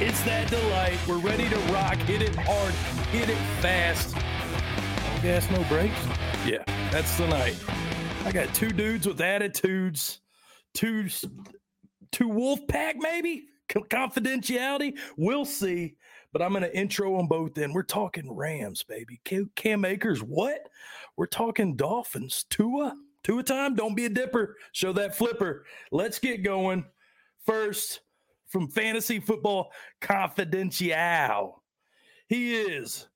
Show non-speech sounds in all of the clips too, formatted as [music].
It's that delight. We're ready to rock. Hit it hard. Hit it fast. No gas, no brakes. Yeah, that's the night. I got two dudes with attitudes. Two, two wolf pack maybe confidentiality. We'll see. But I'm going to intro them both in. We're talking Rams, baby. Cam, Cam Akers, what? We're talking Dolphins. Tua, Tua time. Don't be a dipper. Show that flipper. Let's get going. First, from Fantasy Football Confidential. He is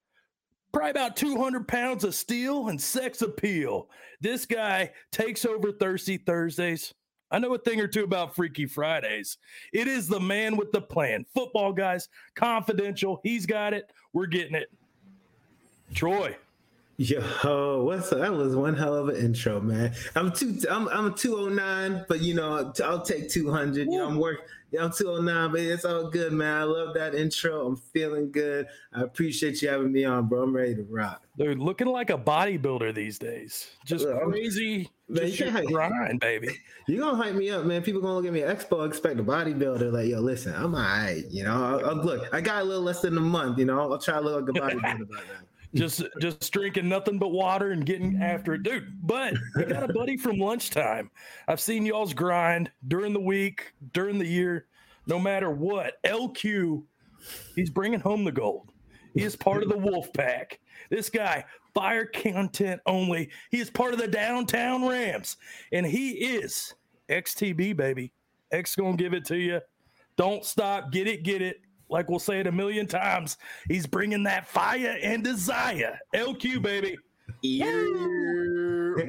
probably about 200 pounds of steel and sex appeal. This guy takes over Thirsty Thursdays. I know a thing or two about Freaky Fridays. It is the man with the plan. Football guys, confidential. He's got it. We're getting it. Troy. Yo, what's up? That was one hell of an intro, man. I'm two. I'm I'm 209, but you know I'll take 200. You know I'm working. Yeah, I'm 209, but it's all good, man. I love that intro. I'm feeling good. I appreciate you having me on, bro. I'm ready to rock. Dude, looking like a bodybuilder these days. Just Look, crazy. Man, just you grind, baby. [laughs] You gonna hype me up, man. People gonna look at me at Expo, expect a bodybuilder. Like, yo, listen, I'm all right. You know, I'll, I'll, look, I got a little less than a month. You know, I'll try to look like a [laughs] bodybuilder by then just just drinking nothing but water and getting after it, dude. But we got a buddy from lunchtime. I've seen y'all's grind during the week, during the year, no matter what. LQ, he's bringing home the gold. He is part of the Wolf Pack. This guy, fire content only. He is part of the downtown Rams, and he is XTB baby. X gonna give it to you. Don't stop. Get it. Get it like we'll say it a million times, he's bringing that fire and desire. LQ, baby. Yeah.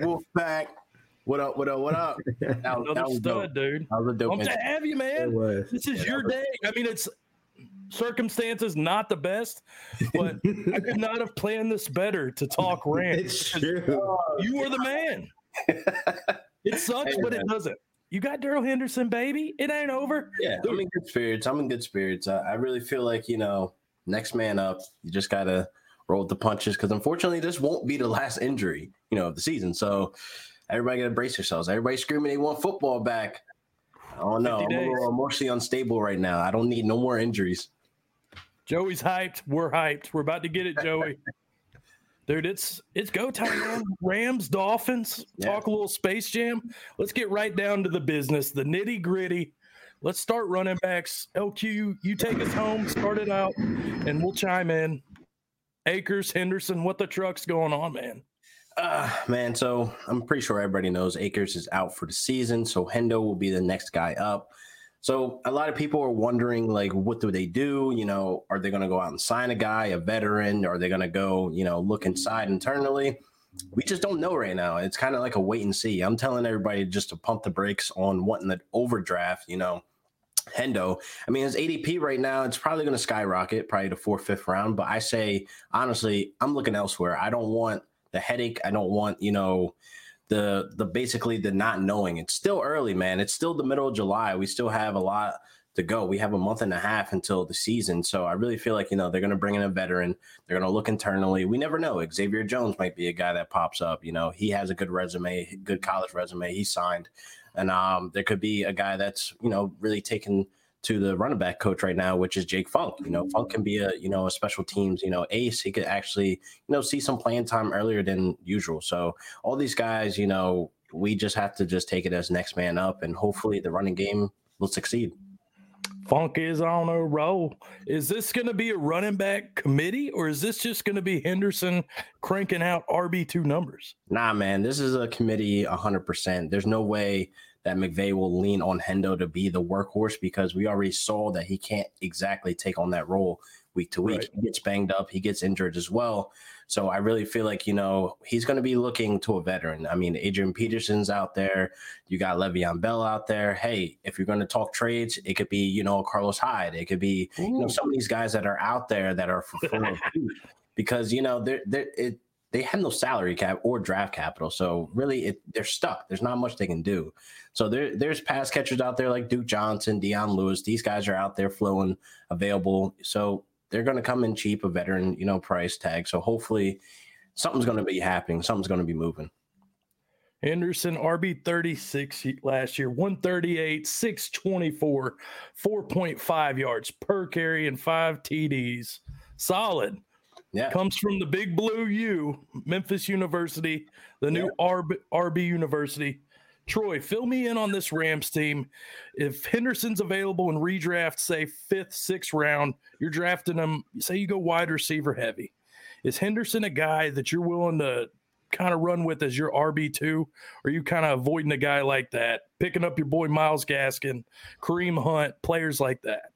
Wolfpack. What up? What up? What up? [laughs] That, Another that was stud, dope. dude. That was a dope. to have you, man. This is yeah, your day. I mean, it's circumstances not the best, but [laughs] I could not have planned this better to talk Rams. It's true. You are the man. [laughs] It sucks, hey, but man. it doesn't you got Darrell Henderson, baby. It ain't over. Yeah, I'm in good spirits. I'm in good spirits. I, I really feel like, you know, next man up. You just got to roll with the punches because unfortunately, this won't be the last injury, you know, of the season. So everybody got to brace yourselves. Everybody screaming they want football back. I don't know. I'm a little emotionally unstable right now. I don't need no more injuries. Joey's hyped. We're hyped. We're about to get it, Joey. [laughs] Dude, it's it's go time, man. [laughs] Rams, Dolphins, yeah. talk a little Space Jam. Let's get right down to the business, the nitty gritty. Let's start running backs. LQ, you take us home, start it out, and we'll chime in. Akers, Henderson, what the truck's going on, man? Uh, man, so I'm pretty sure everybody knows Akers is out for the season, so Hendo will be the next guy up. So a lot of people are wondering, like, what do they do? You know, are they going to go out and sign a guy, a veteran? Are they going to go, you know, look inside internally? We just don't know right now. It's kind of like a wait and see. I'm telling everybody just to pump the brakes on wanting the overdraft. You know, Hendo. I mean, his ADP right now, it's probably going to skyrocket, probably to fourth, fifth round. But I say honestly, I'm looking elsewhere. I don't want the headache. I don't want you know the the basically the not knowing. It's still early, man. It's still the middle of July. We still have a lot to go. We have a month and a half until the season. So I really feel like, you know, they're going to bring in a veteran. They're going to look internally. We never know. Xavier Jones might be a guy that pops up. You know, he has a good resume, good college resume. He signed. And um, there could be a guy that's, you know, really taken – to the running back coach right now, which is Jake Funk. You know, mm-hmm. Funk can be a you know a special teams you know ace. He could actually you know see some playing time earlier than usual. So all these guys, you know, we just have to just take it as next man up, and hopefully the running game will succeed. Funk is on a roll. Is this going to be a running back committee, or is this just going to be Henderson cranking out RB two numbers? Nah, man, this is a committee, hundred percent. There's no way that McVay will lean on Hendo to be the workhorse because we already saw that he can't exactly take on that role week to week. Right. He gets banged up, he gets injured as well. So I really feel like, you know, he's going to be looking to a veteran. I mean, Adrian Peterson's out there. You got Le'Veon Bell out there. Hey, if you're going to talk trades, it could be, you know, Carlos Hyde. It could be, Ooh. you know, some of these guys that are out there that are for [laughs] because, you know, they're, they're, it, they have no salary cap or draft capital. So really, it, they're stuck. There's not much they can do. So there, there's pass catchers out there like Duke Johnson, Dion Lewis. These guys are out there flowing, available. So they're going to come in cheap, a veteran, you know, price tag. So hopefully, something's going to be happening. Something's going to be moving. Anderson, RB 36 last year, 138, 624, 4.5 yards per carry, and five TDs. Solid. Yeah. Comes from the Big Blue U, Memphis University, the new RB, RB University. Troy, fill me in on this Rams team. If Henderson's available in redraft, say fifth, sixth round, you're drafting him, say you go wide receiver heavy. Is Henderson a guy that you're willing to kind of run with as your RB2? Or are you kind of avoiding a guy like that, picking up your boy Myles Gaskin, Kareem Hunt, players like that?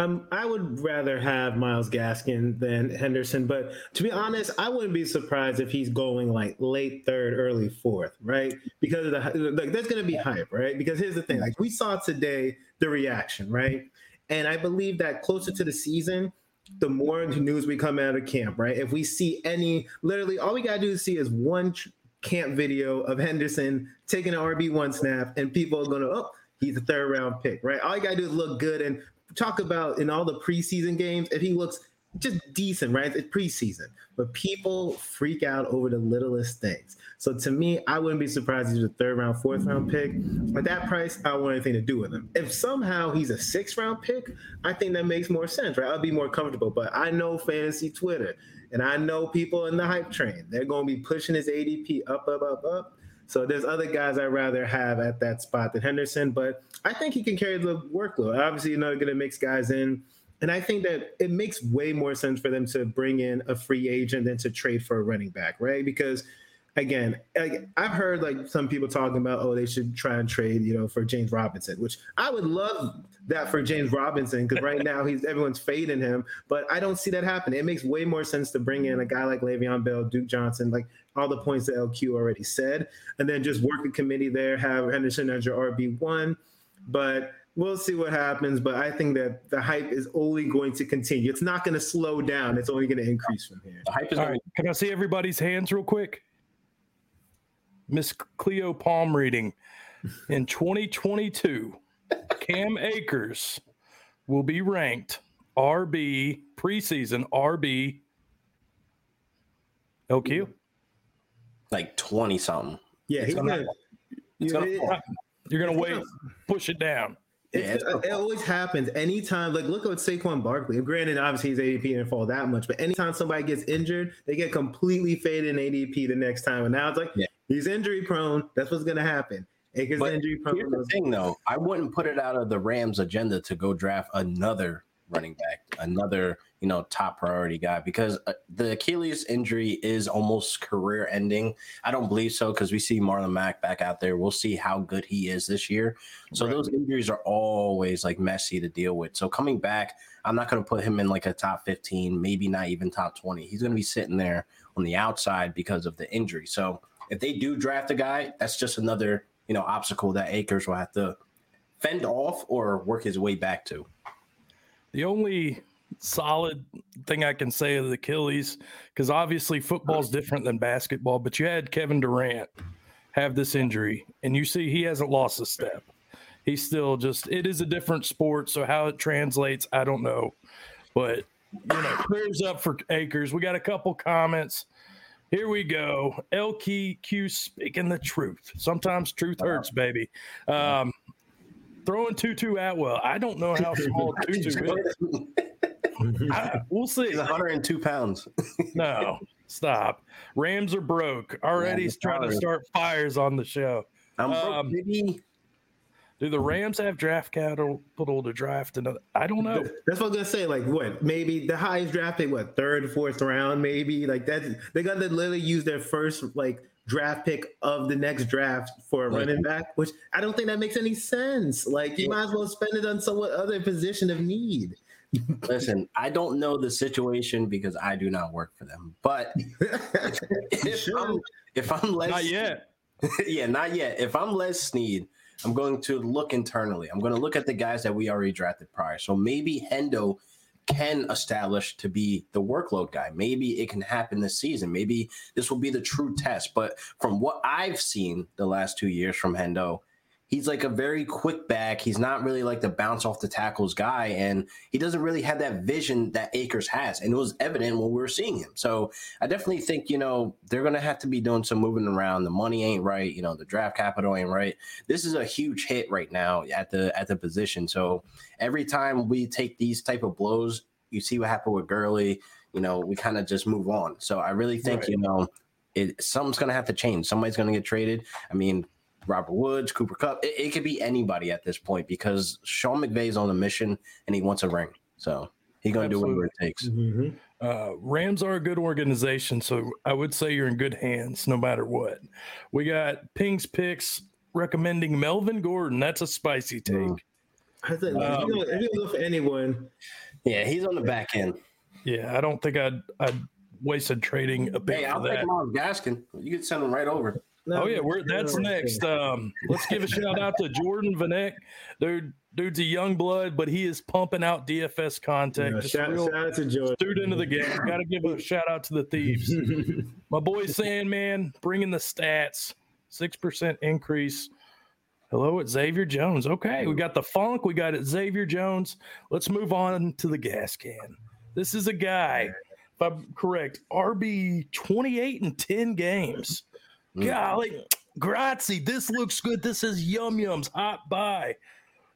Um, I would rather have Myles Gaskin than Henderson, but to be honest, I wouldn't be surprised if he's going like late third, early fourth, right? Because of the like, there's going to be hype, right? Because here's the thing: like we saw today, the reaction, right? And I believe that closer to the season, the more news we come out of camp, right? If we see any, literally, all we gotta do is see is one camp video of Henderson taking an RB one snap, and people are gonna, oh, he's a third round pick, right? All you gotta do is look good and talk about in all the preseason games if he looks just decent, right? It's preseason, but people freak out over the littlest things. So to me, I wouldn't be surprised if he's a third round, fourth round pick. At that price, I don't want anything to do with him. If somehow he's a sixth round pick, I think that makes more sense, right? I'd be more comfortable. But I know fantasy Twitter and I know people in the hype train. They're going to be pushing his ADP up, up, up, up. So there's other guys I'd rather have at that spot than Henderson, but I think he can carry the workload. Obviously, you're not going to mix guys in. And I think that it makes way more sense for them to bring in a free agent than to trade for a running back, right? Because again, like, I've heard like some people talking about, oh, they should try and trade, you know, for James Robinson, which I would love that for James Robinson because right now he's everyone's fading him, but I don't see that happening. It makes way more sense to bring in a guy like Le'Veon Bell, Duke Johnson, like all the points that LQ already said, and then just work a committee there, have Henderson as your RB one, but we'll see what happens. But I think that the hype is only going to continue. It's not going to slow down. It's only going to increase from here. The hype is All right. Can I see everybody's hands real quick? Miss Cleo Palm reading. In 2022, Cam Akers will be ranked RB preseason RB LQ. like 20 something. Yeah, he's gonna- gonna. It's gonna Yeah, fall. You're gonna It's wait, gonna- push it down. It's, Yeah, it's it always happens. Anytime, like look at Saquon Barkley. Granted, obviously his ADP didn't fall that much, but anytime somebody gets injured, they get completely faded in ADP the next time. And now it's like Yeah. He's injury prone. That's what's gonna happen. Akers injury prone. Here's the thing, though. I wouldn't put it out of the Rams' agenda to go draft another running back, another you know top priority guy, because uh, the Achilles injury is almost career ending. I don't believe so because we see Marlon Mack back out there. We'll see how good he is this year. So Right. those injuries are always like messy to deal with. So coming back, I'm not going to put him in like a top 15, maybe not even top 20. He's going to be sitting there on the outside because of the injury. So if they do draft a guy, that's just another you know obstacle that Akers will have to fend off or work his way back to. The only solid thing I can say of the Achilles, because obviously football's different than basketball, but you had Kevin Durant have this injury, and you see he hasn't lost a step. He's still just, it is a different sport. So how it translates, I don't know. But, you know, prayers up for Akers. We got a couple comments. Here we go. LKQ speaking the truth. Sometimes truth hurts, baby. Um, throwing Tutu Atwell. I don't know how [laughs] small Tutu is. I, we'll see. He's 102 pounds. [laughs] No, stop. Rams are broke. Already are trying to start fires on the show. I'm broke, Um, baby. Do the Rams have draft capital to draft another? I don't know. That's what I'm gonna say. Like what? Maybe the highest draft pick, what third, fourth round, maybe like that. They're gonna literally use their first like draft pick of the next draft for a Right. running back, which I don't think that makes any sense. Like you might as well spend it on somewhat other position of need. Listen, I don't know the situation because I do not work for them. But [laughs] if, Sure. I'm, if I'm Les, Not yet. [laughs] yeah, not yet. If I'm Les Snead, I'm going to look internally. I'm going to look at the guys that we already drafted prior. So maybe Hendo can establish to be the workload guy. Maybe it can happen this season. Maybe this will be the true test. But from what I've seen the last two years from Hendo, he's like a very quick back. He's not really like the bounce off the tackles guy, and he doesn't really have that vision that Akers has, and it was evident when we were seeing him. So I definitely think you know they're gonna have to be doing some moving around. The money ain't right, you know, the draft capital ain't right. This is a huge hit right now at the at the position. So every time we take these type of blows, you see what happened with Gurley. You know, we kind of just move on. So I really think right. you know. It, something's going to have to change. Somebody's going to get traded. I mean, Robert Woods, Cooper Kupp. It, it, could be anybody at this point because Sean McVay's on a mission and he wants a ring. So he's going to do whatever it takes. Mm-hmm. Uh, Rams are a good organization, so I would say you're in good hands no matter what. We got Ping's picks recommending Melvin Gordon. That's a spicy mm. take. I think um, if you go for anyone, yeah, he's on the back end. Yeah, I don't think I'd I'd wasted trading a pick. Hey, I'll take Myles Gaskin. You could send him right over. No, oh yeah, we're that's next. Um, let's give a shout out to Jordan Vanek. Dude, dude's a young blood, but he is pumping out DFS content. Yeah, shout, shout, out to Jordan. Student of the game. Got to give a shout out to the thieves. [laughs] My boy Sandman bringing the stats. Six percent increase. Hello, it's Xavier Jones. Okay, we got the funk. We got it, Xavier Jones. Let's move on to the gas can. This is a guy, if I'm correct, RB 28 and 10 games. Mm. Golly, grazie. This looks good. This is Yum Yums hot buy.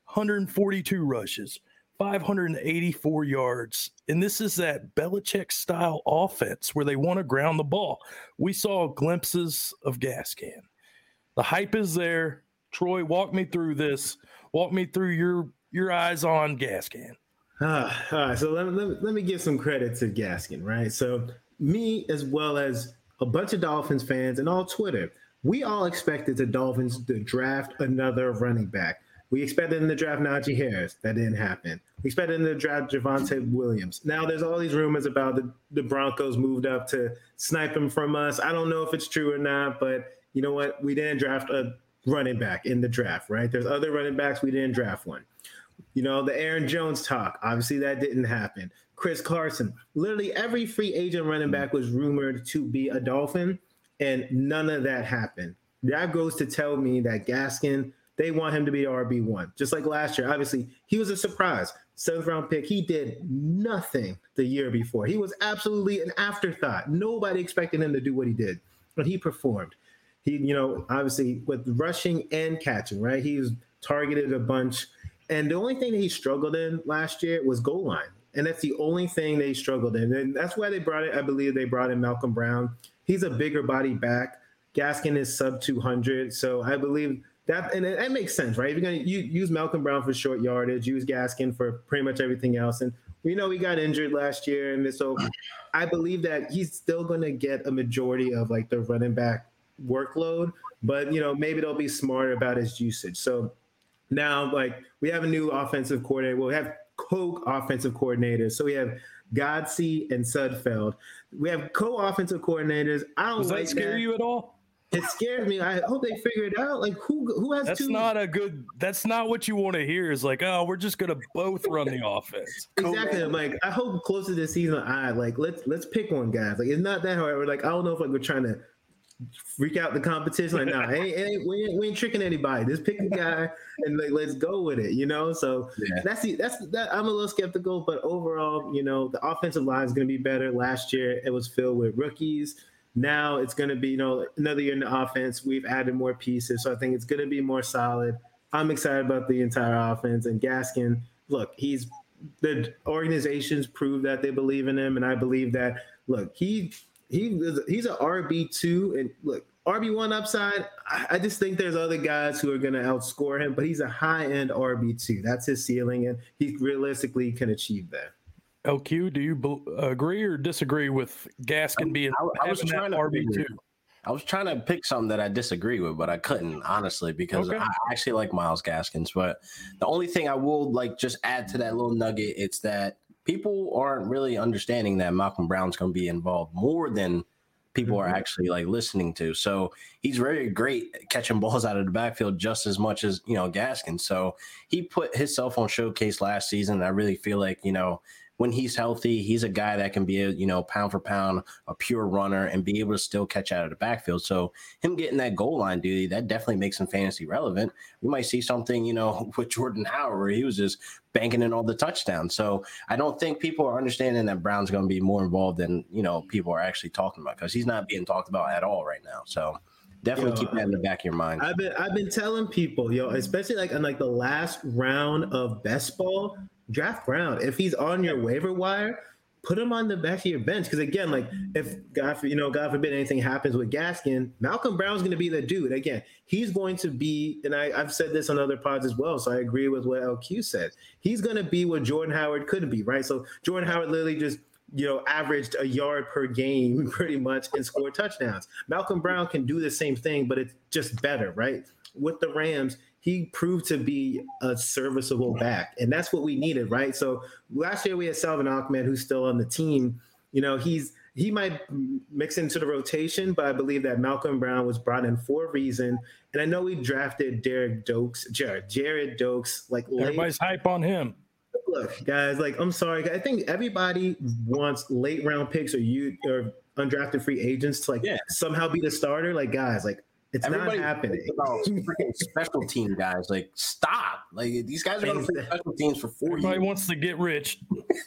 142 rushes, 584 yards. And this is that Belichick style offense where they want to ground the ball. We saw glimpses of gas can. The hype is there. Troy, walk me through this. Walk me through your your eyes on Gaskin. Ah, [sighs] all right. So let, let, let me give some credit to Gaskin, right? So me as well as a bunch of Dolphins fans and all Twitter, we all expected the Dolphins to draft another running back. We expected them to draft Najee Harris. That didn't happen. We expected them to draft Javonte Williams. Now there's all these rumors about the, the Broncos moved up to snipe him from us. I don't know if it's true or not, but you know what? We didn't draft a running back in the draft, right? There's other running backs. We didn't draft one. You know, the Aaron Jones talk, obviously that didn't happen. Chris Carson. Literally every free agent running hmm. back was rumored to be a Dolphin, and none of that happened. That goes to tell me that Gaskin, they want him to be RB1. Just like last year. Obviously, he was a surprise. Seventh round pick. He did nothing the year before. He was absolutely an afterthought. Nobody expected him to do what he did, but he performed. He, you know, obviously with rushing and catching, right? He was targeted a bunch. And the only thing that he struggled in last year was goal line and that's the only thing they struggled in. And that's why they brought it. I believe they brought in Malcolm Brown. He's a bigger body back. Gaskin is sub 200, so I believe that, and that makes sense, right? If you're to use Malcolm Brown for short yardage, use Gaskin for pretty much everything else, and we know he got injured last year, and so I believe that he's still to get a majority of like the running back workload, but you know maybe they'll be smarter about his usage. So now, like we have a new offensive coordinator. We'll have co-offensive coordinators. So we have Godsey and Studesville. We have co-offensive coordinators. I don't Does like that scare that. you at all? It scares me. I hope they figure it out. Like who who has that's two? not a good. That's not what you want to hear. Is like, oh, we're just gonna both run the offense. [laughs] Exactly. I'm like, I hope close to the season, I like let's let's pick one, guys. Like it's not that hard. We're like, I don't know if like we're trying to freak out the competition. Like, nah, ain't, ain't, we, ain't, we ain't tricking anybody. Just pick a guy and like let's go with it. You know, so yeah. that's the that's that. I'm a little skeptical, but overall, you know, the offensive line is going to be better. Last year, it was filled with rookies. Now it's going to be, you know, another year in the offense. We've added more pieces, so I think it's going to be more solid. I'm excited about the entire offense and Gaskin. Look, he's the organizations prove that they believe in him, and I believe that. Look, he he he's an RB two, and look RB one upside. I, I, just think there's other guys who are going to outscore him, but he's a high end RB two. That's his ceiling, and he realistically can achieve that. LQ, do you be- agree or disagree with Gaskin being I, I was trying to RB two? I was trying to pick something that I disagree with, but I couldn't honestly because okay. I actually like Myles Gaskins. But the only thing I will like just add to that little nugget, it's that people aren't really understanding that Malcolm Brown's going to be involved more than people mm-hmm. are actually like listening to. So he's very great catching [laughs] balls out of the backfield just as much as, you know, Gaskin. So he put himself on showcase last season. I really feel like, you know, when he's healthy, he's a guy that can be a you know pound for pound a pure runner and be able to still catch out of the backfield. So him getting that goal line duty that definitely makes him fantasy relevant. We might see something you know [laughs] with Jordan Howard where he was just banking in all the touchdowns. So I don't think people are understanding that Brown's going to be more involved than you know people are actually talking about because he's not being talked about at all right now. So definitely yo, keep that in the back of your mind. I've been I've been telling people, yo, especially like in like the last round of best ball, draft Brown. If he's on your waiver wire, put him on the back of your bench. Because again, like if God, you know, God forbid anything happens with Gaskin, Malcolm Brown's going to be the dude. Again, he's going to be, and I, have said this on other pods as well. So I agree with what LQ said. He's going to be what Jordan Howard couldn't be, right? So Jordan Howard literally just you know, averaged a yard per game [laughs] pretty much and scored touchdowns. Malcolm Brown can do the same thing, but it's just better, right? With the Rams, he proved to be a serviceable back, and that's what we needed, right? So last year we had Salvon Ahmed, who's still on the team. You know, he's he might mix into the rotation, but I believe that Malcolm Brown was brought in for a reason. And I know we drafted Derek Doaks, Jared, Jared Doaks, like everybody's late. hype on him look, guys, like I'm sorry. I think everybody wants late round picks or you or undrafted free agents to like yeah. somehow be the starter. Like, guys, like it's Everybody not happening. About freaking special team guys, like stop! Like these guys are going to play special teams for four Everybody years. wants to get rich.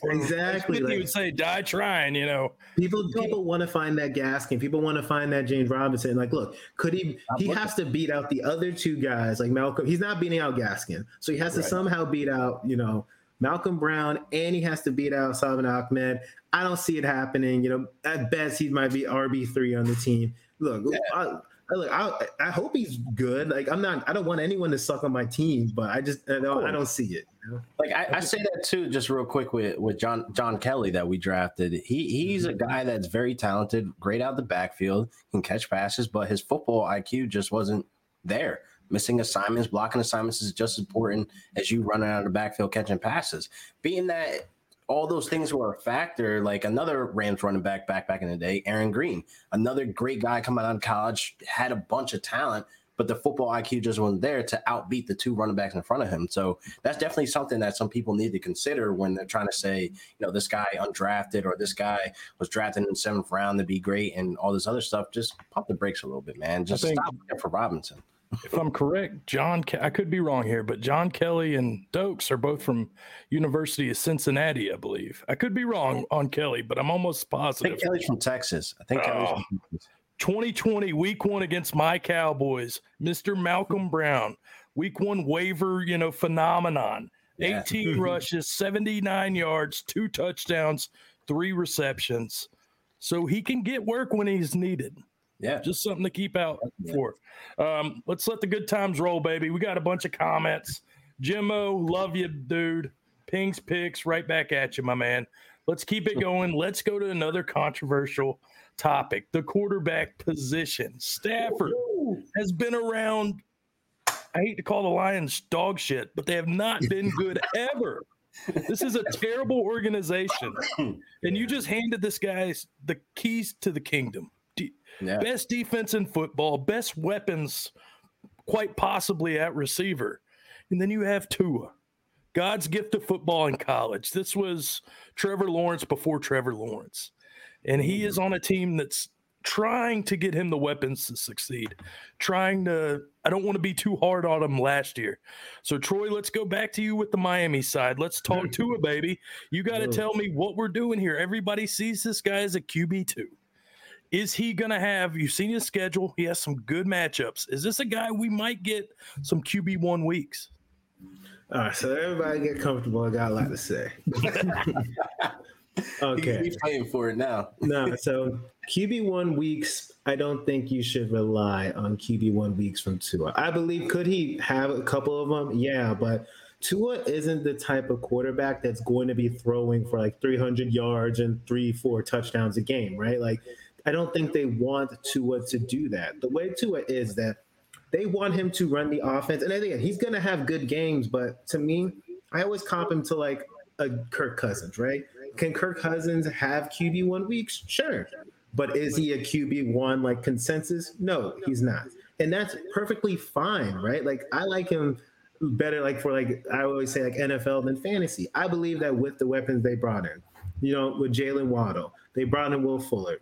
exactly. Like, would say, "Die trying." You know, people people want to find that Gaskin. People want to find that James Robinson. Like, look, could he? He has to beat out the other two guys, like Malcolm. He's not beating out Gaskin, so he has to right. somehow beat out, you know, Malcolm Brown, and he has to beat out Salvon Ahmed. I don't see it happening. You know, at best he might be RB three on the team. Look, yeah. I, I, look, I, I, hope he's good. Like I'm not, I don't want anyone to suck on my team, but I just, I don't, I don't see it. You know? Like I, I, say that too, just real quick with with John John Kelly that we drafted. He he's a mm-hmm. guy that's very talented, great out the backfield, can catch passes, but his football IQ just wasn't there. Missing assignments, blocking assignments is just as important as you running out of the backfield catching passes. Being that all those things were a factor, like another Rams running back back back in the day, Aaron Green, another great guy coming out of college, had a bunch of talent, but the football IQ just wasn't there to outbeat the two running backs in front of him. So that's definitely something that some people need to consider when they're trying to say, you know, this guy undrafted or this guy was drafted in the seventh round to be great and all this other stuff. Just pump the brakes a little bit, man. Just think, stop for Robinson if I'm correct, John, I could be wrong here, but John Kelly and Doaks are both from University of Cincinnati, I believe. I could be wrong on Kelly, but I'm almost positive. I think Kelly's from Texas. I think Kelly's oh, from Texas. 2020 week one against my Cowboys, Mr. Malcolm Brown, week one waiver, you know, phenomenon. Yeah. 18 [laughs] rushes, 79 yards, two touchdowns, three receptions. So he can get work when he's needed. Yeah. Just something to keep out yeah. for. Um, let's let the good times roll, baby. We got a bunch of comments. Jimmo, love you, dude. Pings picks right back at you, my man. Let's keep it going. Let's go to another controversial topic the quarterback position. Stafford has been around. I hate to call the Lions dog shit, but they have not [laughs] been good ever. This is a terrible organization. [clears throat] And you just handed this guy the keys to the kingdom yeah. best defense in football, best weapons, quite possibly at receiver. And then you have Tua, God's gift of football in college. This was Trevor Lawrence before Trevor Lawrence. And he is mm-hmm. on a team that's trying to get him the weapons to succeed, trying to. I don't want to be too hard on him last year. So, Troy, let's go back to you with the Miami side. Let's talk [laughs] Tua baby. You got to tell me what we're doing here. Everybody sees this guy as a QB2. Is he going to have? You've seen his schedule. He has some good matchups. Is this a guy we might get some QB one weeks? All right, so everybody get comfortable. I got a lot to say. [laughs] okay, he's paying for it now. [laughs] no, so QB one weeks. I don't think you should rely on QB one weeks from Tua. I believe could he have a couple of them? Yeah, but Tua isn't the type of quarterback that's going to be throwing for like 300 yards and three, four touchdowns a game, right? Like I don't think they want Tua to do that. The way Tua is that they want him to run the offense. And again, he's going to have good games, but to me, I always comp him to like a Kirk Cousins, right? Can Kirk Cousins have QB one weeks? Sure. But is he a QB one like consensus? No, he's not. And that's perfectly fine, right? Like I like him better like for like I always say like NFL than fantasy. I believe that with the weapons they brought in, you know, with Jaylen Waddle, they brought in Will Fuller.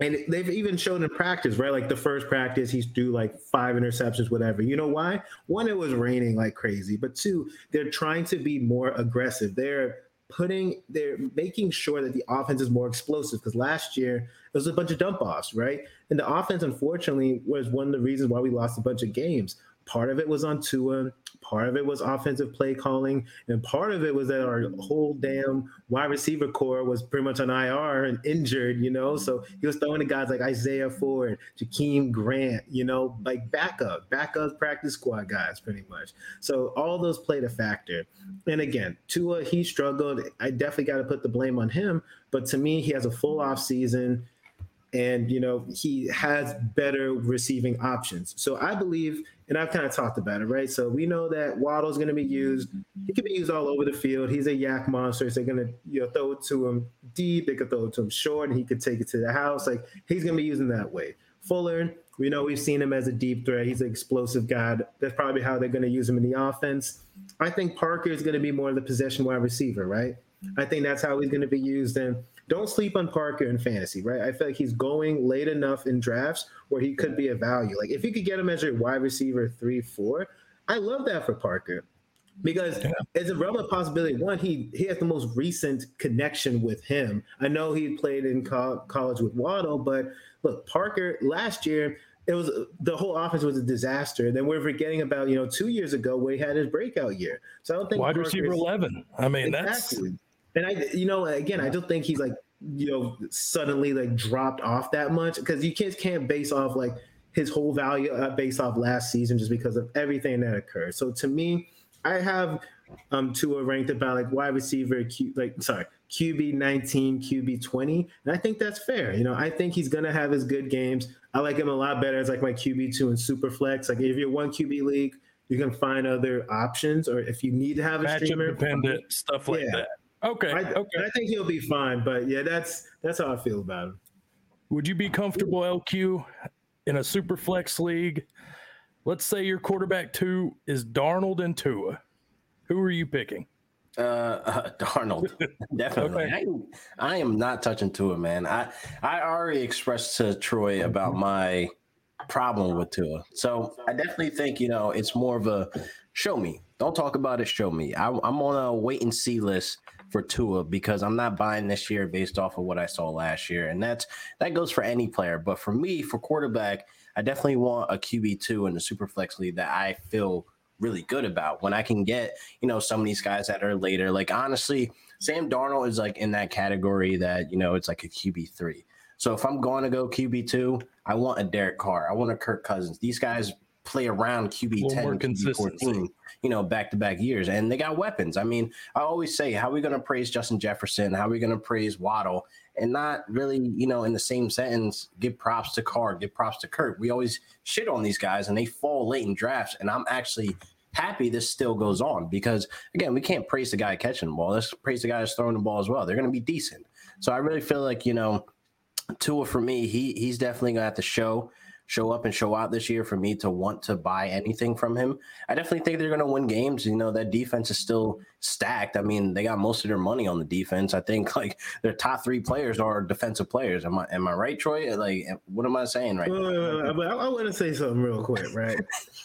And they've even shown in practice, right? Like the first practice, he's threw like five interceptions, whatever. You know why? One, it was raining like crazy, but two, they're trying to be more aggressive. They're putting, they're making sure that the offense is more explosive. Because last year it was a bunch of dump offs, right? And the offense, unfortunately, was one of the reasons why we lost a bunch of games. Part of it was on Tua. Part of it was offensive play calling, and part of it was that our whole damn wide receiver core was pretty much on IR and injured. You know, so he was throwing to guys like Isaiah Ford, Jakeem Grant. You know, like backup, backup practice squad guys, pretty much. So all those played a factor. And again, Tua he struggled. I definitely got to put the blame on him. But to me, he has a full off season and you know he has better receiving options. So I believe, and I've kind of talked about it, right? So we know that Waddle's going to be used. He can be used all over the field. He's a yak monster. So they're going to you know throw it to him deep. They could throw it to him short, and he could take it to the house. Like he's going to be using that way. Fuller, we know we've seen him as a deep threat. He's an explosive guy. That's probably how they're going to use him in the offense. I think Parker is going to be more of the possession wide receiver, right? I think that's how he's going to be used. And don't sleep on Parker in fantasy, right? I feel like he's going late enough in drafts where he could be a value. Like if you could get him as your wide receiver three, four, I love that for Parker because yeah. it's a realm of possibility. One, he he has the most recent connection with him. I know he played in co- college with Waddle, but look, Parker last year it was the whole offense was a disaster. Then we're forgetting about you know two years ago where he had his breakout year. So I don't think wide Parker receiver eleven. I mean exactly. that's and I, you know, again, I don't think he's like, you know, suddenly like dropped off that much because you can't can't base off like his whole value uh, based off last season just because of everything that occurred. So to me, I have um Tua ranked about like wide receiver, Q, like sorry, QB 19, QB 20, and I think that's fair. You know, I think he's gonna have his good games. I like him a lot better as like my QB two and super flex. Like if you're one QB league, you can find other options, or if you need to have a Matchup streamer, dependent stuff like yeah. that. Okay. I, okay. I think he'll be fine, but yeah, that's that's how I feel about him. Would you be comfortable, LQ, in a super flex league? Let's say your quarterback two is Darnold and Tua. Who are you picking? Uh, uh [laughs] Darnold, [laughs] definitely. okay. I, I am not touching Tua, man. I I already expressed to Troy about my problem with Tua, so I definitely think you know it's more of a show me. Don't talk about it. Show me. I, I'm on a wait and see list for Tua because I'm not buying this year based off of what I saw last year, and that's that goes for any player. But for me, for quarterback, I definitely want a QB two in the super flex league that I feel really good about when I can get you know some of these guys that are later. Like honestly, Sam Darnold is like in that category that you know it's like a QB three. So if I'm going to go QB two, I want a Derek Carr, I want a Kirk Cousins. These guys play around QB 10, QB 14, you know, back to back years. And they got weapons. I mean, I always say, how are we going to praise Justin Jefferson? How are we going to praise Waddle? And not really, you know, in the same sentence, give props to Carr, give props to Kirk. We always shit on these guys and they fall late in drafts. And I'm actually happy this still goes on because, again, we can't praise the guy catching the ball. Let's praise the guy that's throwing the ball as well. They're going to be decent. So I really feel like, you know, Tua for me, he he's definitely going to have to show show up and show out this year for me to want to buy anything from him. I definitely think they're going to win games. You know, that defense is still stacked. I mean, they got most of their money on the defense. I think [laughs] like their top three players are defensive players. Am I am I right, Troy? Like, what am I saying right? Uh, but I, I want to say something real quick, right?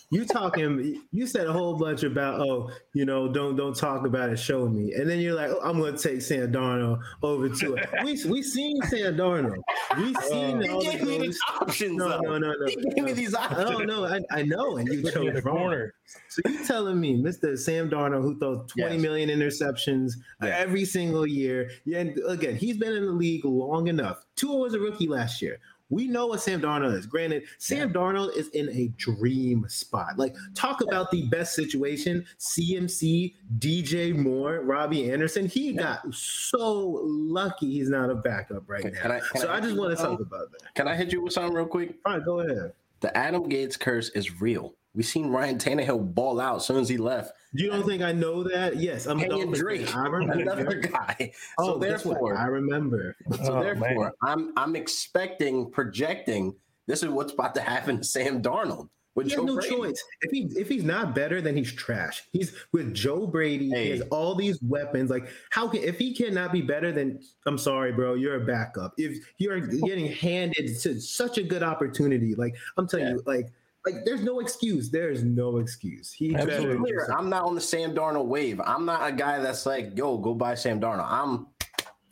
you talking? You said a whole bunch about oh, you know, don't don't talk about it. Show me, and then you're like, oh, I'm going to take Sam Darnold over to it. We we seen Sam Darnold. We [laughs] seen uh, all the options. No, no, no, no. [laughs] He gave me these options. No, no, I, I know, and you chose wrong. Corner. So you telling me, Mr. Sam Darnold, who throws 20 yes. million interceptions yes. every single year, yeah, and again, he's been in the league long enough. Tua was a rookie last year. We know what Sam Darnold is. Granted, Sam yeah. Darnold is in a dream spot. Like, talk about the best situation. CMC, DJ Moore, Robbie Anderson. He yeah. got so lucky he's not a backup right now. I, so I, I just want to talk about that. Can I hit you with something real quick? All right, go ahead. The Adam Gase curse is real. We seen Ryan Tannehill ball out as soon as he left. You don't think I know that? Yes, I'm Kenyon Drake, I remember. another guy. [laughs] Oh, so therefore, I remember. Oh, so oh, therefore, man. I'm I'm expecting, projecting. This is what's about to happen to Sam Darnold. With he has Joe no Brady. choice. If he if he's not better, then he's trash. He's with Joe Brady. He has all these weapons. Like, how can if he cannot be better? Then I'm sorry, bro. You're a backup. If you're [laughs] getting handed to such a good opportunity, like I'm telling Yeah. you, like like there's no excuse. There is no excuse. He Absolutely. Clear, I'm not on the Sam Darnold wave. I'm not a guy that's like, yo, go buy Sam Darnold. I'm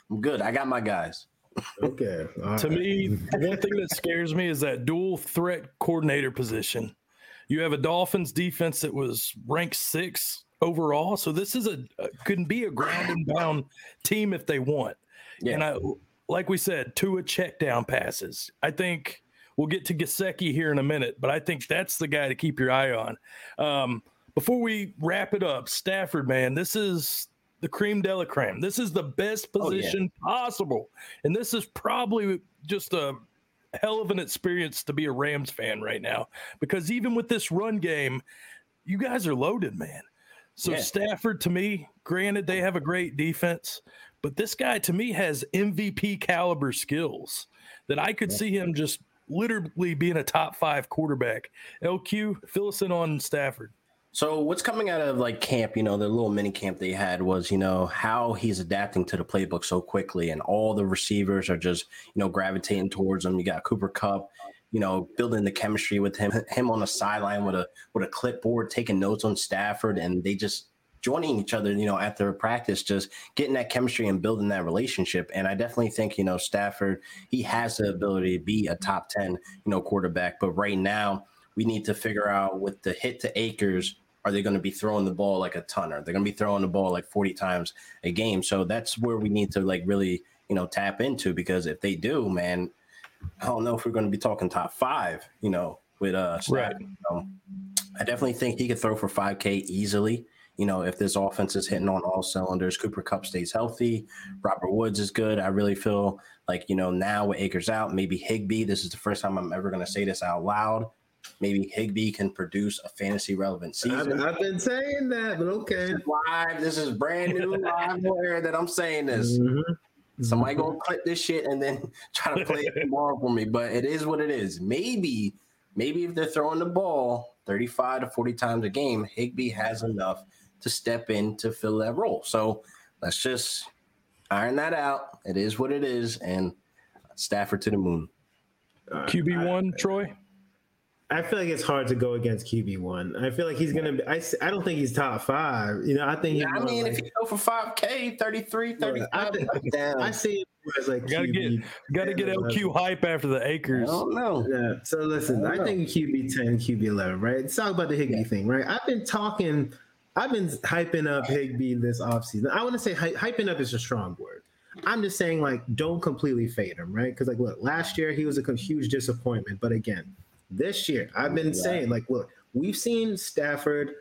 I'm good. I got my guys. Okay. To right. me, the one thing that scares me is that dual threat coordinator position. You have a Dolphins defense that was ranked six overall, so this is a, a couldn't be a ground and pound team if they want. Yeah. And I, like we said, Tua check down passes. I think we'll get to Gesicki here in a minute, but I think that's the guy to keep your eye on. Um, before we wrap it up, Stafford, man, this is the cream de la creme. This is the best Oh, yeah. position possible. And this is probably just a hell of an experience to be a Rams fan right now because even with this run game, you guys are loaded, man. So Yeah. Stafford, to me, granted they have a great defense, but this guy to me has MVP caliber skills that I could see him just literally being a top five quarterback. LQ, fill us in on Stafford. So what's coming out of like camp, you know, the little mini camp they had was, you know, how he's adapting to the playbook so quickly and all the receivers are just, you know, gravitating towards him. You got Cooper Kupp, you know, building the chemistry with him, him on the sideline with a with a clipboard, taking notes on Stafford, and they just joining each other, you know, after practice, just getting that chemistry and building that relationship. And I definitely think, you know, Stafford, he has the ability to be a top 10, you know, quarterback. But right now, we need to figure out with the hit to Akers, are they going to be throwing the ball like a ton? Are they going to be throwing the ball like 40 times a game? So that's where we need to like really, you know, tap into because if they do, man, I don't know if we're going to be talking top five, you know, with uh Stafford. So I definitely think he could throw for 5K easily. You know, if this offense is hitting on all cylinders, Cooper Kupp stays healthy, Robert Woods is good. I really feel like, you know, now with Akers out, maybe Higbee, this is the first time I'm ever going to say this out loud. Maybe Higbee can produce a fantasy relevant season. I've been saying that, but okay. Live, this is brand new live where that I'm saying this. Mhm. Somebody gonna clip this shit and then [laughs] try to play it tomorrow for me. But it is what it is. Maybe, maybe if they're throwing the ball 35 to 40 times a game, Higbee has enough to step in to fill that role. So let's just iron that out. It is what it is, and Stafford to the moon. Uh, QB one, Troy. I feel like it's hard to go against QB one. I feel like he's gonna. Be, I s- I don't think he's top five. You know, I think. He's I mean, like, if you go for 5K, 33, 35, [laughs] I think- down. I see it more like Gotta QB. get got to get LQ hype after the Akers. I Akers. don't know. Yeah. So listen, I, know. think QB ten, QB eleven, right? Let's talk about the Higbee thing, right? I've been talking, I've been hyping up Higbee this offseason. I want to say hy- hyping up is a strong word. I'm just saying, like, don't completely fade him, right? Because, like, look, last year he was a huge disappointment, but again, this year I've been saying, like, look, we've seen Stafford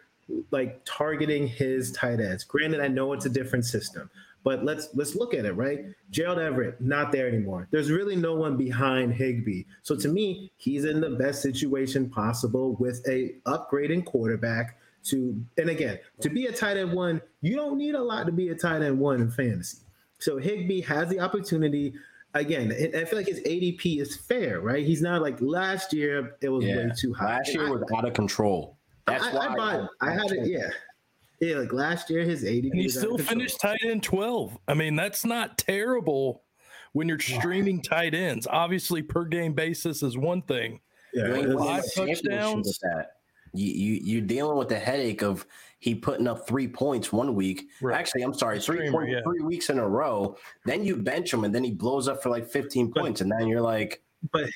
like targeting his tight ends. Granted, I know it's a different system, but let's let's look at it, right? Gerald Everett not there anymore. There's really no one behind Higbee. So to me, he's in the best situation possible with a upgrading quarterback to and again, to be a tight end one, you don't need a lot to be a tight end one in fantasy. So Higbee has the opportunity. Again, I I feel like his ADP is fair, right? He's not like last year. It was Yeah. way too high. Last year I- was out of control. That's I, why I, bought, I had it. Yeah, yeah. Like last year, his ADP. He was out still of finished tight end 12. I mean, that's not terrible when you're streaming tight ends. Obviously, per game basis is one thing. Yeah, You ain't it winning Five was- a championship touchdowns. You, you you're dealing with the headache of he putting up three points one week. Right. Actually, I'm sorry, three points yeah. three weeks in a row. Then you bench him, and then he blows up for like 15 But- points, and then you're like, but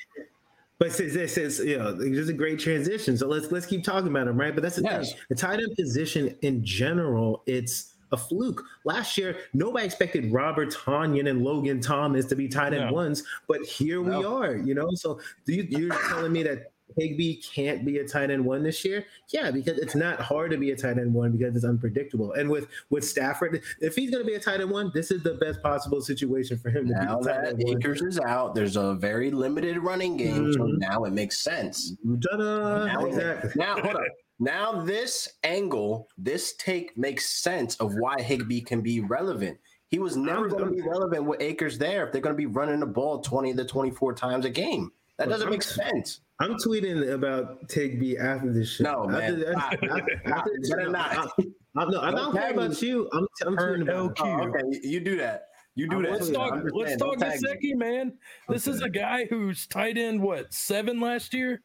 but this this is you know there's a great transition. So let's let's keep talking about him, right? But that's the Yes. thing. The tight end position in general, it's a fluke. Last year, nobody expected Robert Tonyan and Logan Thomas to be tight end No. ones, but here we are. You know, so do you, you're telling me that Higbee can't be a tight end one this year? Yeah, because it's not hard to be a tight end one because it's unpredictable. And with with Stafford, if he's going to be a tight end one, this is the best possible situation for him to now be a tight that. Akers is out, there's a very limited running game, so Mhm. now it makes sense. Ta-da! Now, Exactly. [laughs] now hold on. Now this angle, this take makes sense of why Higbee can be relevant. He was never going to be relevant with Akers there if they're going to be running the ball 20 to 24 times a game. That doesn't make sense. I'm tweeting about Tigby after this shit. No, man. After, after, after, after this shit, Better not. I'm, I'm, no, I'm Don't not care tag me. about you. I'm, I'm tweeting about LQ. Oh, okay, you- you do that. You do I'm that. Let's talk. Let's talk tag. Gesicki, man. This is a guy who's tight end. What seven last year?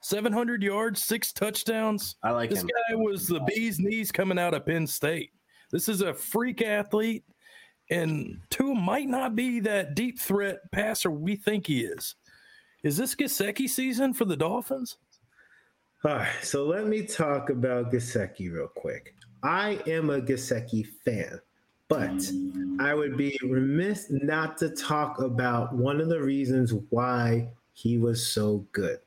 Seven hundred yards, six touchdowns. I like This him. guy was the bee's knees coming out of Penn State. This is a freak athlete, and Tua might not be that deep threat passer we think he is. Is this Gesicki season for the Dolphins? All right, so let me talk about Gesicki real quick. I am a Gesicki fan, but I would be remiss not to talk about one of the reasons why he was so good.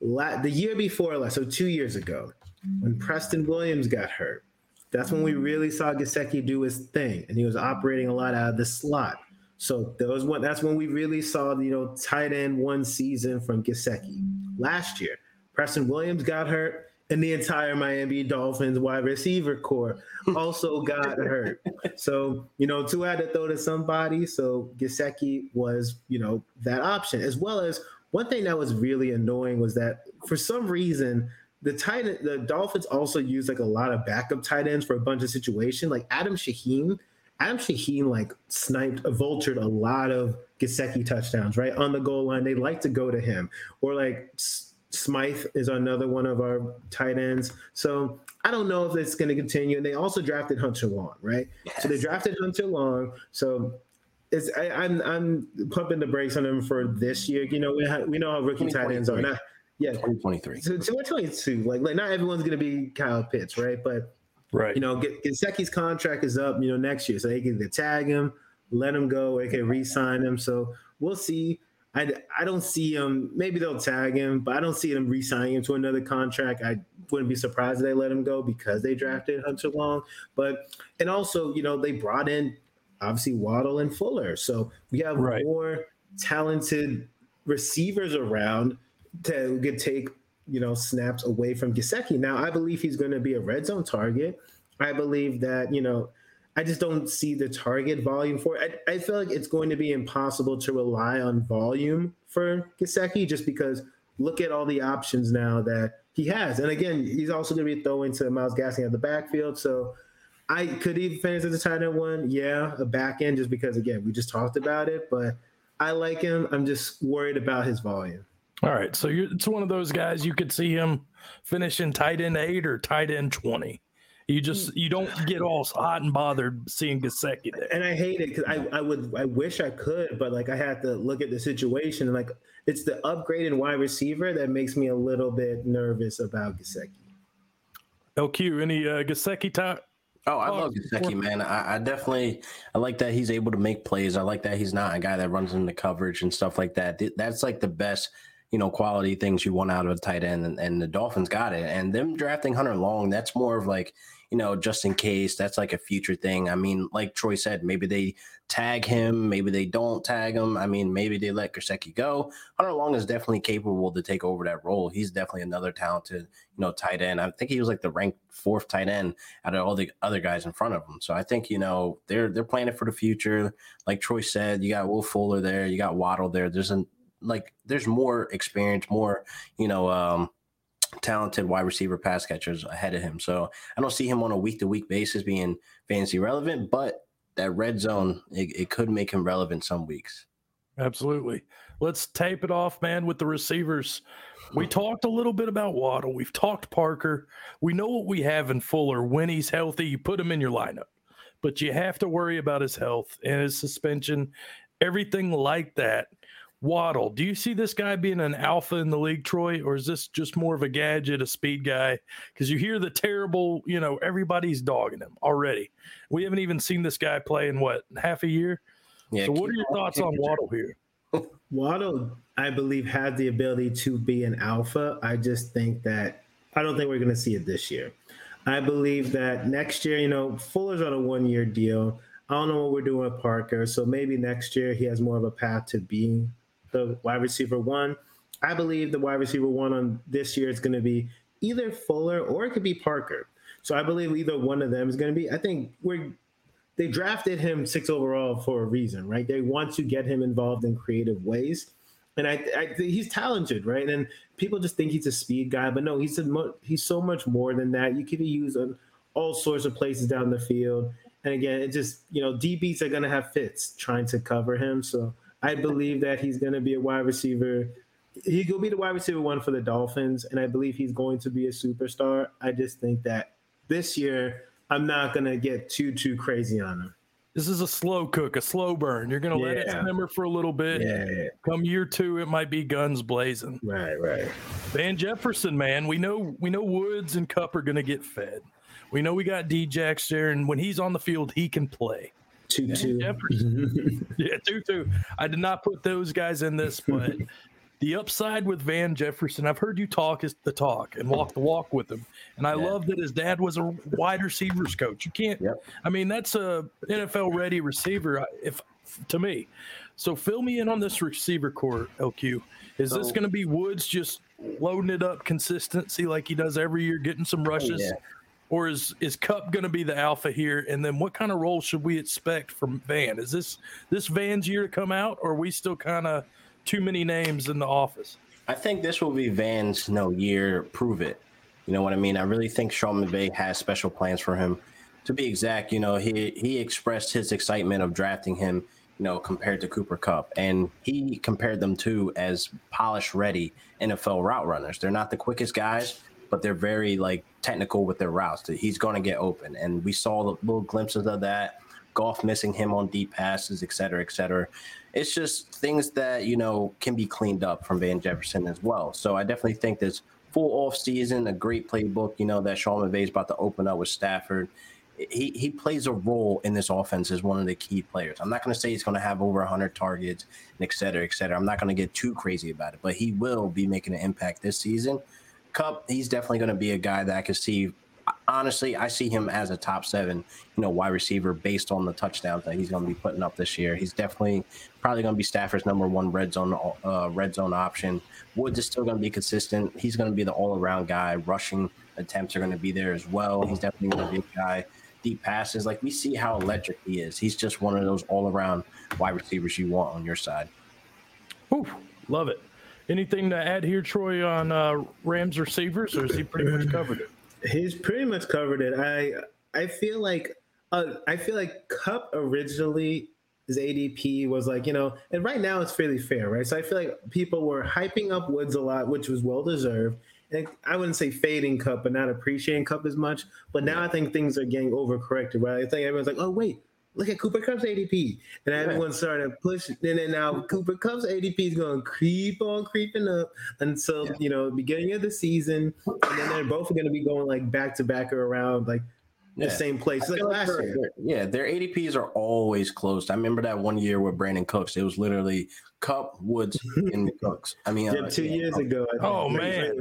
La- the year before last, so two years ago, when Preston Williams got hurt, that's when we really saw Gesicki do his thing, and he was operating a lot out of the slot. So that was when that's when we really saw you know tight end one season from Gesicki. Last year, Preston Williams got hurt, and the entire Miami Dolphins wide receiver core [laughs] also got hurt. So you know, Tua had to throw to somebody. So Gesicki was you know that option, as well as one thing that was really annoying was that for some reason the tight end, the Dolphins also use like a lot of backup tight ends for a bunch of situations. Like Adam Shaheen, Adam Shaheen like sniped, vultured a lot of Gesicki touchdowns right on the goal line. They like to go to him, or like Smythe is another one of our tight ends. So I don't know if it's going to continue. And they also drafted Hunter Long, right? So they drafted Hunter Long. So it's I, I'm I'm pumping the brakes on him for this year. You know we ha- we know how rookie tight ends are. 2023. Not, yeah, 2023. so, so we're 22. Like, like not everyone's gonna be Kyle Pitts, right? But Right. you know, get Gesicki's contract is up, you know, next year, so they can tag him, let him go, or they can re-sign him. So we'll see. I, I don't see him. Maybe they'll tag him, but I don't see them re-signing him to another contract. I wouldn't be surprised if they let him go because they drafted Hunter Long. But and also, you know, they brought in obviously Waddle and Fuller, so we have Right. more talented receivers around to get take you know snaps away from Gesicki. Now I believe he's going to be a red zone target. I believe that you know I just don't see the target volume for it. I, I feel like it's going to be impossible to rely on volume for Gesicki just because look at all the options now that he has. And again, he's also going to be throwing to Myles Gaskin at the backfield. So I could even finish as a tight end one? Yeah, a back end just because again we just talked about it, but I like him. I'm just worried about his volume. All right. So you're, it's one of those guys you could see him finishing tight end eight or tight end 20. You just, you don't get all hot and bothered seeing Gesicki there. And I hate it because I, I would I wish I could, but like I have to look at the situation and like it's the upgrade in wide receiver that makes me a little bit nervous about Gesicki. LQ, any uh, Gesicki type? Oh, I Oh, love Gesicki, man. I, I definitely I like that he's able to make plays. I like that he's not a guy that runs into coverage and stuff like that. That's like the best, you know, quality things you want out of a tight end, and, and the Dolphins got it. And them drafting Hunter Long, that's more of like, you know, just in case. That's like a future thing. I mean, like Troy said, maybe they tag him, maybe they don't tag him. I mean, maybe they let Gesicki go. Hunter Long is definitely capable to take over that role. He's definitely another talented, you know, tight end. I think he was like the ranked fourth tight end out of all the other guys in front of him. So I think you know they're they're planning for the future. Like Troy said, you got Will Fuller there, you got Waddle there. There's an like there's more experience, more you know um, talented wide receiver pass catchers ahead of him. So I don't see him on a week to week basis being fantasy relevant, but that red zone it, it could make him relevant some weeks. Absolutely. Let's tape it off, man, with the receivers. We [laughs] talked a little bit about Waddle. We've talked Parker. We know what we have in Fuller. When he's healthy, you put him in your lineup. But you have to worry about his health and his suspension, everything like that. Waddle, do you see this guy being an alpha in the league, Troy, or is this just more of a gadget, a speed guy? Because you hear the terrible, you know, everybody's dogging him already. We haven't even seen this guy play in what, half a year? Yeah. so, what are your thoughts on. Waddle here? Waddle, I believe, has the ability to be an alpha. I just think that I don't think we're going to see it this year. I believe that next year, you know, Fuller's on a one year deal. I don't know what we're doing with Parker. So maybe next year he has more of a path to being the wide receiver one. I believe the wide receiver one on this year is going to be either Fuller or it could be Parker. So I believe either one of them is going to be. I think we're they drafted him six overall for a reason, right? They want to get him involved in creative ways. and I, I he's talented, right? And people just think he's a speed guy, but no, he's a, he's so much more than that. You could be used on all sorts of places down the field. And again, it just you know DBs are going to have fits trying to cover him. So I believe that he's going to be a wide receiver. He will be the wide receiver one for the Dolphins, and I believe he's going to be a superstar. I just think that this year I'm not going to get too too crazy on him. This is a slow cook, a slow burn. You're going to let it simmer for a little bit. Yeah, yeah. Come year two, it might be guns blazing. Right, right. Van Jefferson, man, we know we know Woods and Kupp are going to get fed. We know we got D Djax there, and when he's on the field, he can play. Two two. [laughs] yeah, two two. I did not put those guys in this, but [laughs] the upside with Van Jefferson, I've heard you talk is the talk and walk the walk with him. And I yeah. love that his dad was a wide receivers coach. You can't, yep. I mean, that's a NFL ready receiver if to me. So fill me in on this receiver core, LQ. Is so, this going to be Woods just loading it up consistency like he does every year, getting some oh, rushes? Oh, yeah or is is Kupp going to be the alpha here? And then what kind of role should we expect from Van? Is this this Van's year to come out, or we still kind of too many names in the office? I think this will be Van's no year. Prove it. You know what I mean? I really think Sean McVay has special plans for him. To be exact, you know, he he expressed his excitement of drafting him, you know, compared to Cooper Kupp. And he compared them to as polished ready NFL route runners. They're not the quickest guys, but they're very like technical with their routes. He's going to get open, and we saw the little glimpses of that. Goff missing him on deep passes, et cetera, et cetera. It's just things that you know can be cleaned up from Van Jefferson as well. So I definitely think this full off season, a great playbook. You know that Sean is about to open up with Stafford. He, he plays a role in this offense as one of the key players. I'm not going to say he's going to have over 100 targets, and et cetera, et cetera. I'm not going to get too crazy about it, but he will be making an impact this season. Kupp, he's definitely going to be a guy that I could see. Honestly, I see him as a top seven, you know, wide receiver based on the touchdowns that he's going to be putting up this year. He's definitely probably going to be Stafford's number one red zone uh, red zone option. Woods is still going to be consistent. He's going to be the all around guy. Rushing attempts are going to be there as well. He's definitely going to be a guy. Deep passes, like we see how electric he is. He's just one of those all around wide receivers you want on your side. Ooh, love it. Anything to add here, Troy, on uh, Rams receivers, or is he pretty much covered it? He's pretty much covered it. I I feel like uh, I feel like Kupp originally his ADP was like you know, and right now it's fairly fair, right? So I feel like people were hyping up Woods a lot, which was well deserved. And I wouldn't say fading Kupp, but not appreciating Kupp as much. But now I think things are getting overcorrected, right? I think everyone's like, oh wait, look at Cooper Kupp's ADP. And everyone started pushing. And then now Cooper Kupp's ADP is going to creep on creeping up until, yeah. you know, beginning of the season. And then they're both going to be going like back to back or around like the same place like last year. Yeah, their ADPs are always closed. I remember that one year with Brandin Cooks. It was literally Kupp, Woods, [laughs] and Cooks. I mean, yeah, uh, two yeah, years ago. Oh man,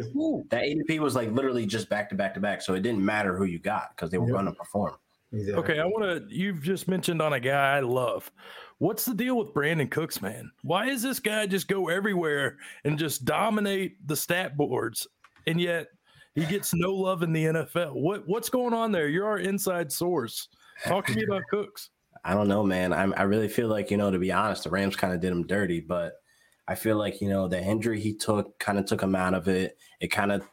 that ADP was like literally just back to back to back. So it didn't matter who you got because they were going to perform. Exactly. Okay, I want to. You've just mentioned on a guy I love. What's the deal with Brandin Cooks, man? Why is this guy just go everywhere and just dominate the stat boards, and yet he gets no love in the NFL? What What's going on there? You're our inside source. Talk to me about Cooks. [laughs] I don't know, man. I'm, I really feel like you know, to be honest, the Rams kind of did him dirty, but I feel like you know the injury he took kind of took him out of it. It kind of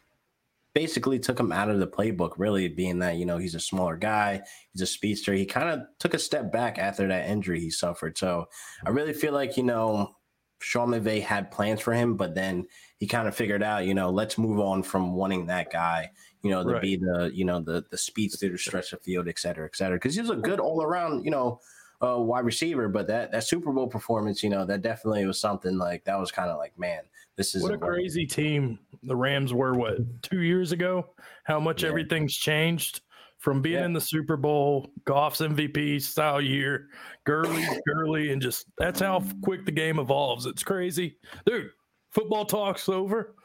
basically took him out of the playbook, really, being that, you know, he's a smaller guy, he's a speedster. He kind of took a step back after that injury he suffered. So I really feel like, you know, Sean McVay had plans for him, but then he kind of figured out, you know, let's move on from wanting that guy, you know, to right. be the, you know, the the speedster to stretch the field, et cetera, et cetera. Because he was a good all around, you know, uh, wide receiver. But that that Super Bowl performance, you know, that definitely was something like that was kind of like, man, this is what a crazy team the Rams were. What two years ago? How much yeah. everything's changed from being yeah. in the Super Bowl, Goff's MVP style year, Gurley, Gurley, and just that's how quick the game evolves. It's crazy, dude. Football talk's over.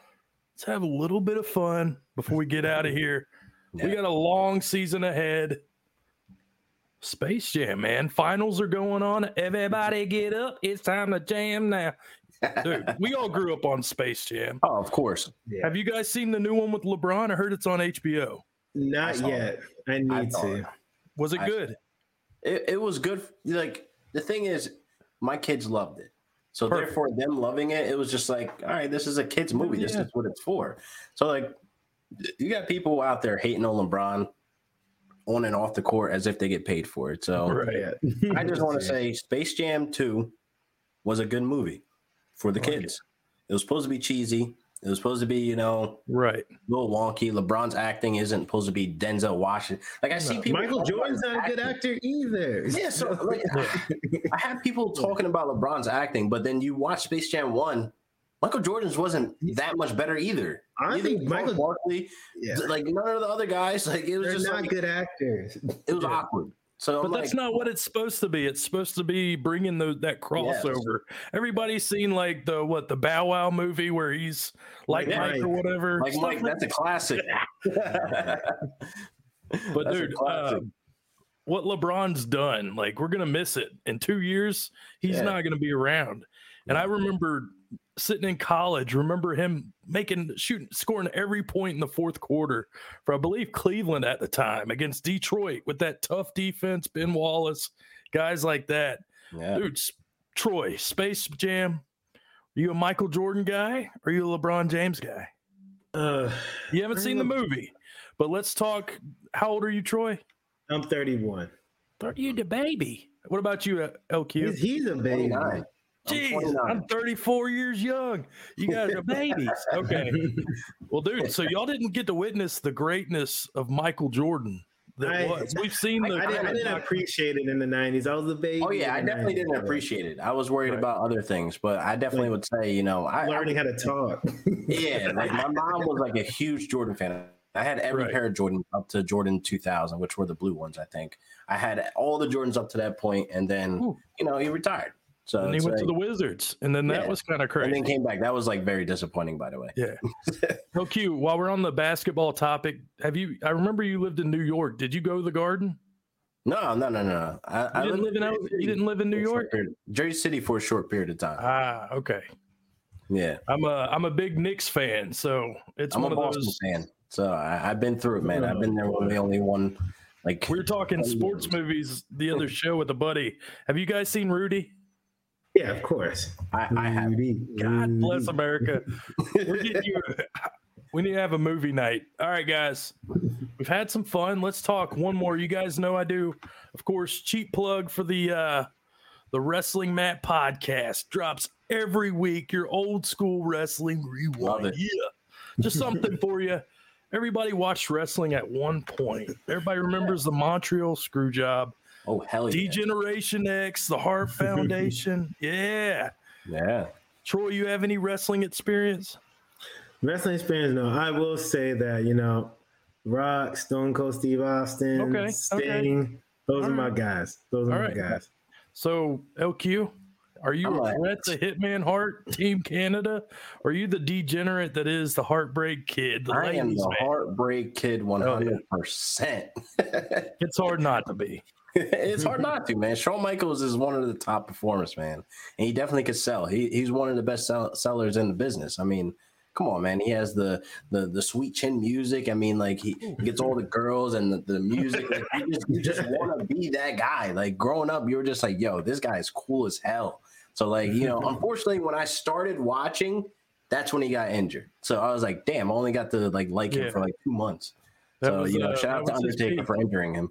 Let's have a little bit of fun before we get out of here. Yeah. We got a long season ahead. Space Jam, man. Finals are going on. Everybody get up. It's time to jam now. Dude, we all grew up on Space Jam. Oh, of course. Yeah. Have you guys seen the new one with LeBron? I heard it's on HBO. Not I yet. It. I need I to. It. Was it I, good? It, it was good. Like the thing is, my kids loved it. So Perfect. therefore, them loving it, it was just like, all right, this is a kids movie. This is what it's for. So like, you got people out there hating on LeBron on and off the court as if they get paid for it. So Right. I just want to [laughs] say, Space Jam Two was a good movie for the like kids. It was supposed to be cheesy. It was supposed to be, you know, Right. a little wonky. LeBron's acting isn't supposed to be Denzel Washington. Like I see No. people. Michael Jordan's not a good actor either. Yeah, so [laughs] like, I have people talking about LeBron's acting, but then you watch Space Jam One. Michael Jordan's wasn't that much better either. I Either think Michael- Barkley, yeah. like none of the other guys, like it was They're just not like, good actors. it was Yeah. awkward. So But I'm that's like, not what it's supposed to be. It's supposed to be bringing the, that crossover. Everybody's seen like the what the Bow Wow movie where he's like Yeah. Mike or whatever. like Mike, like that's a classic. [laughs] But That's dude, classic. uh, what LeBron's done, like we're gonna miss it in two years. He's Yeah. not gonna be around. And I remember sitting in college. Remember him making shooting, scoring every point in the fourth quarter for I believe Cleveland at the time against Detroit with that tough defense, Ben Wallace, guys like that. yeah. Dude, Troy, Space Jam. Are you a Michael Jordan guy or are you a LeBron James guy? Uh, You haven't seen the movie, but let's talk. How old are you, Troy? I'm 31. Thought you the baby. What about you, uh, LQ? He's, he's a baby. 29. I'm I'm 34 years young. You guys are babies. [laughs] Okay. Well, dude, so y'all didn't get to witness the greatness of Michael Jordan that I- was. [laughs] We've seen the. I didn't, I didn't appreciate it in the 90s. I was a baby. Oh yeah, I definitely 90s, didn't appreciate it. I was worried Right. about other things, but I definitely would say, you know, I, I Learning how to talk. [laughs] yeah, like my mom was like a huge Jordan fan. I had every Right. pair of Jordan up to Jordan 2000, which were the blue ones, I think. I had all the Jordans up to that point, and then Ooh. you know he retired. So And went to the Wizards, and then that Yeah. was kind of crazy. and then came back. That was like very disappointing, by the way. Yeah. [laughs] LQ, while we're on the basketball topic, have you? I remember you lived in New York. Did you go to the Garden? No, no, no, no. I, I didn't live in. L- You didn't live in New York. period- Jersey City for a short period of time. Ah, okay. yeah, I'm a I'm a big Knicks fan, so it's I'm one a of Boston those. fan, so I, I've been through it, man. I've been there when the only one. Like We were talking [laughs] sports movies the other show with a buddy. Have you guys seen Rudy? Yeah, of course. I, I have. Rudy, God bless America. We're getting you. We need to have a movie night. All right, guys. We've had some fun. Let's talk one more. You guys know I do, of course, cheap plug for the uh the Wrestling Mat podcast. Drops every week. Your old school wrestling Love rewind. Yeah. Just something for you. Everybody watched wrestling at one point. Everybody remembers the Montreal screw job, Oh hell yeah! Degeneration X, the Heart [laughs] Foundation. yeah. Yeah. Troy, you have any wrestling experience? Wrestling experience, no. I will say that, you know, Rock, Stone Cold Steve Austin, Okay, okay. Sting, those All are my guys. Those are All my right. guys. So, LQ, are you I'm a a- threat to Hitman Hart Team Canada? Or are you the degenerate that is the Heartbreak Kid, the I am the man? heartbreak kid, one Hell yeah. hundred percent. [laughs] It's hard not to be. It's hard not to, man. Shawn Michaels is one of the top performers, man, and he definitely could sell. He, he's one of the best sell- sellers in the business. I mean, come on, man. He has the the the sweet chin music. I mean, like he, gets all the girls and the, the music. Like, you just, you just want to be that guy. Like growing up, you were just like, yo, this guy is cool as hell. So like, you know, unfortunately, when I started watching, that's when he got injured. So I was like, damn, I only got to like like Yeah. him for like two months. That so was, you know, uh, shout out to Undertaker for injuring him.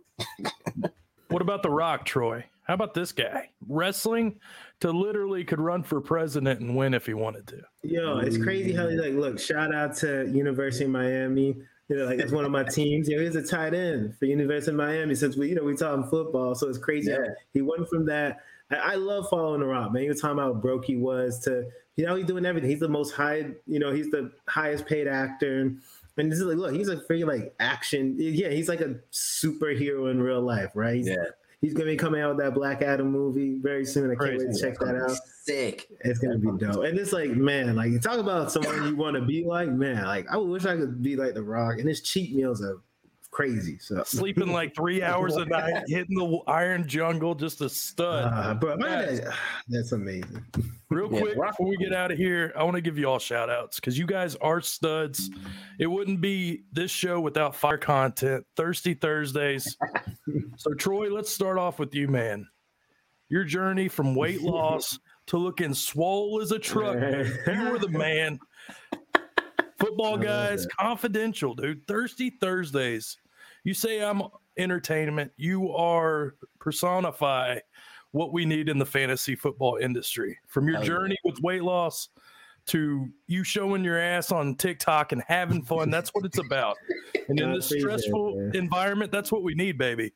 [laughs] What about The Rock, Troy? How about this guy? Wrestling to literally could run for president and win if he wanted to. Yo, it's crazy how he's like, look, shout out to University of Miami. You know, like that's one of my teams. You know, he's a tight end for University of Miami since we, you know, we talking football. So it's crazy. Yeah. He went from that. I, I love following the rock, man. You were talking about how broke he was to, you know, he's doing everything. He's the most high, you know, he's the highest paid actor. And this is like, look, he's a freaking like action. Yeah, he's like a superhero in real life, right? He's, Yeah. he's gonna be coming out with that Black Adam movie very soon. I can't wait to check that out. Sick. It's gonna be dope. And it's like, man, like you talk about someone you want to be like, man, like I wish I could be like The Rock. And his cheat meals are crazy. So, [laughs] Sleeping like three [laughs] hours a night, hitting the iron jungle, just a stud. uh, bro, man, Guys. that- [sighs] that's amazing. Real Yeah, quick Rock- before we get out of here, I want to give you all shout outs because you guys are studs. It wouldn't be this show without fire content, Thirsty Thursdays. [laughs] so, Troy, let's start off with you, man. Your journey from weight loss to looking swole as a truck. dude. you were the man. Football guys, confidential, dude. Thirsty Thursdays. You say I'm entertainment. You are personify what we need in the fantasy football industry. From your journey with weight loss to you showing your ass on TikTok and having fun. That's what it's about. [laughs] And in I this stressful environment, that's what we need, baby.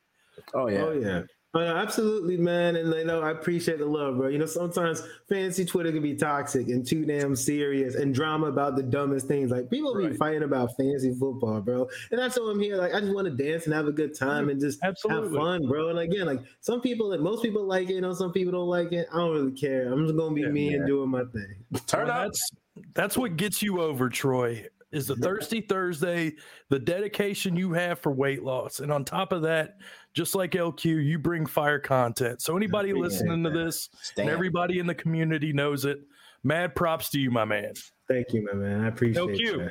Oh yeah. Oh yeah. Oh, no, absolutely, man. And you know, I appreciate the love, bro. You know, sometimes fantasy Twitter can be toxic and too damn serious and drama about the dumbest things. Like people be fighting about fantasy football, bro. And that's why I'm here. Like, I just want to dance and have a good time and just Absolutely. have fun, bro. And again, like some people, like most people like it, you know, some people don't like it. I don't really care. I'm just gonna be Yeah, me yeah. and doing my thing. Turn Well, up. That's that's what gets you over, Troy. Is the Thirsty Thursday, the dedication you have for weight loss, and on top of that, just like LQ, you bring fire content. So anybody appreciate listening to that. this, and everybody in the community knows it. Mad props to you, my man. Thank you, my man. I appreciate No cue.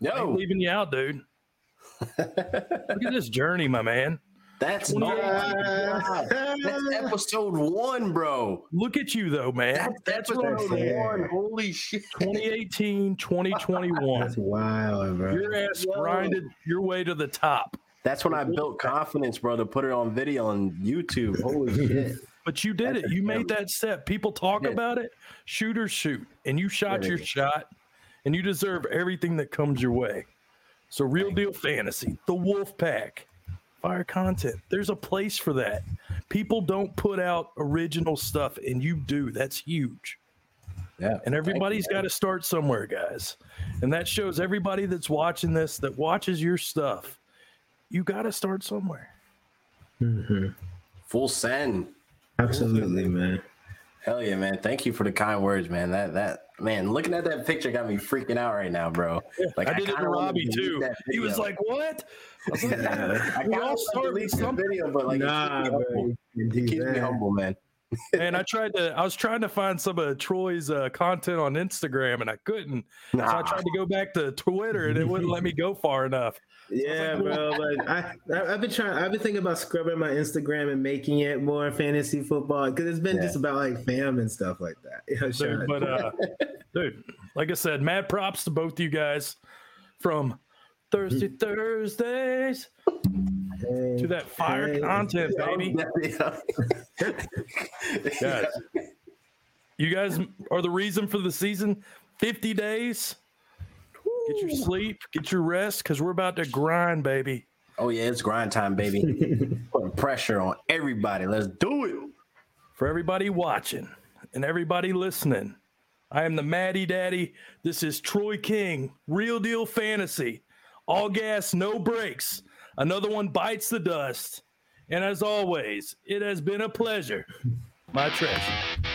that. I leaving you out, dude. [laughs] Look at this journey, my man. That's oh. That's episode one, bro. Look at you, though, man. That's That's episode Yeah. one. Holy shit. 2018, 2021. That's wild, bro. Your ass Whoa. grinded your way to the top. That's when I built confidence, bro, to put it on video on YouTube. Holy [laughs] shit. But you did That's it. You made that step. People talk Yeah. about it. Shoot or shoot. And you shot your Really. shot. And you deserve everything that comes your way. So real deal fantasy, the wolf pack, fire content. There's a place for that. People don't put out original stuff and you do. That's huge. Yeah. And everybody's got to start somewhere, guys. And that shows everybody that's watching this, that watches your stuff, you got to start somewhere. Mhm. Full send. Absolutely, man. Hell yeah, man. Thank you for the kind words, man. That that man, looking at that picture got me freaking out right now, bro. Like I did it kinda to Robbie too. He was like, "What?" I was like, Yeah, [laughs] I we all wanna start with delete the something. video, but like nah, it keeps me humble. you can do It keeps me humble, man. And I tried to. I was trying to find some of Troy's uh, content on Instagram, and I couldn't. So I tried to go back to Twitter, and it wouldn't let me go far enough. Yeah, bro. Like I, I, I've been trying. I've been thinking about scrubbing my Instagram and making it more fantasy football because it's been Yeah. just about like fam and stuff like that. [laughs] You know, Dude, but uh, [laughs] dude, like I said, mad props to both you guys from Thursday Thursdays Hey, to that fire hey, content, baby. [laughs] Guys, you guys are the reason for the season. 50 days. Get your sleep, get your rest, because we're about to grind, baby. Oh yeah, it's grind time, baby. [laughs] Putting pressure on everybody. Let's do it. For everybody watching and everybody listening, I am the Maddie Daddy. This is Troy King, Real Deal Fantasy. All gas, no brakes. Another one bites the dust. And as always, it has been a pleasure. My treasure.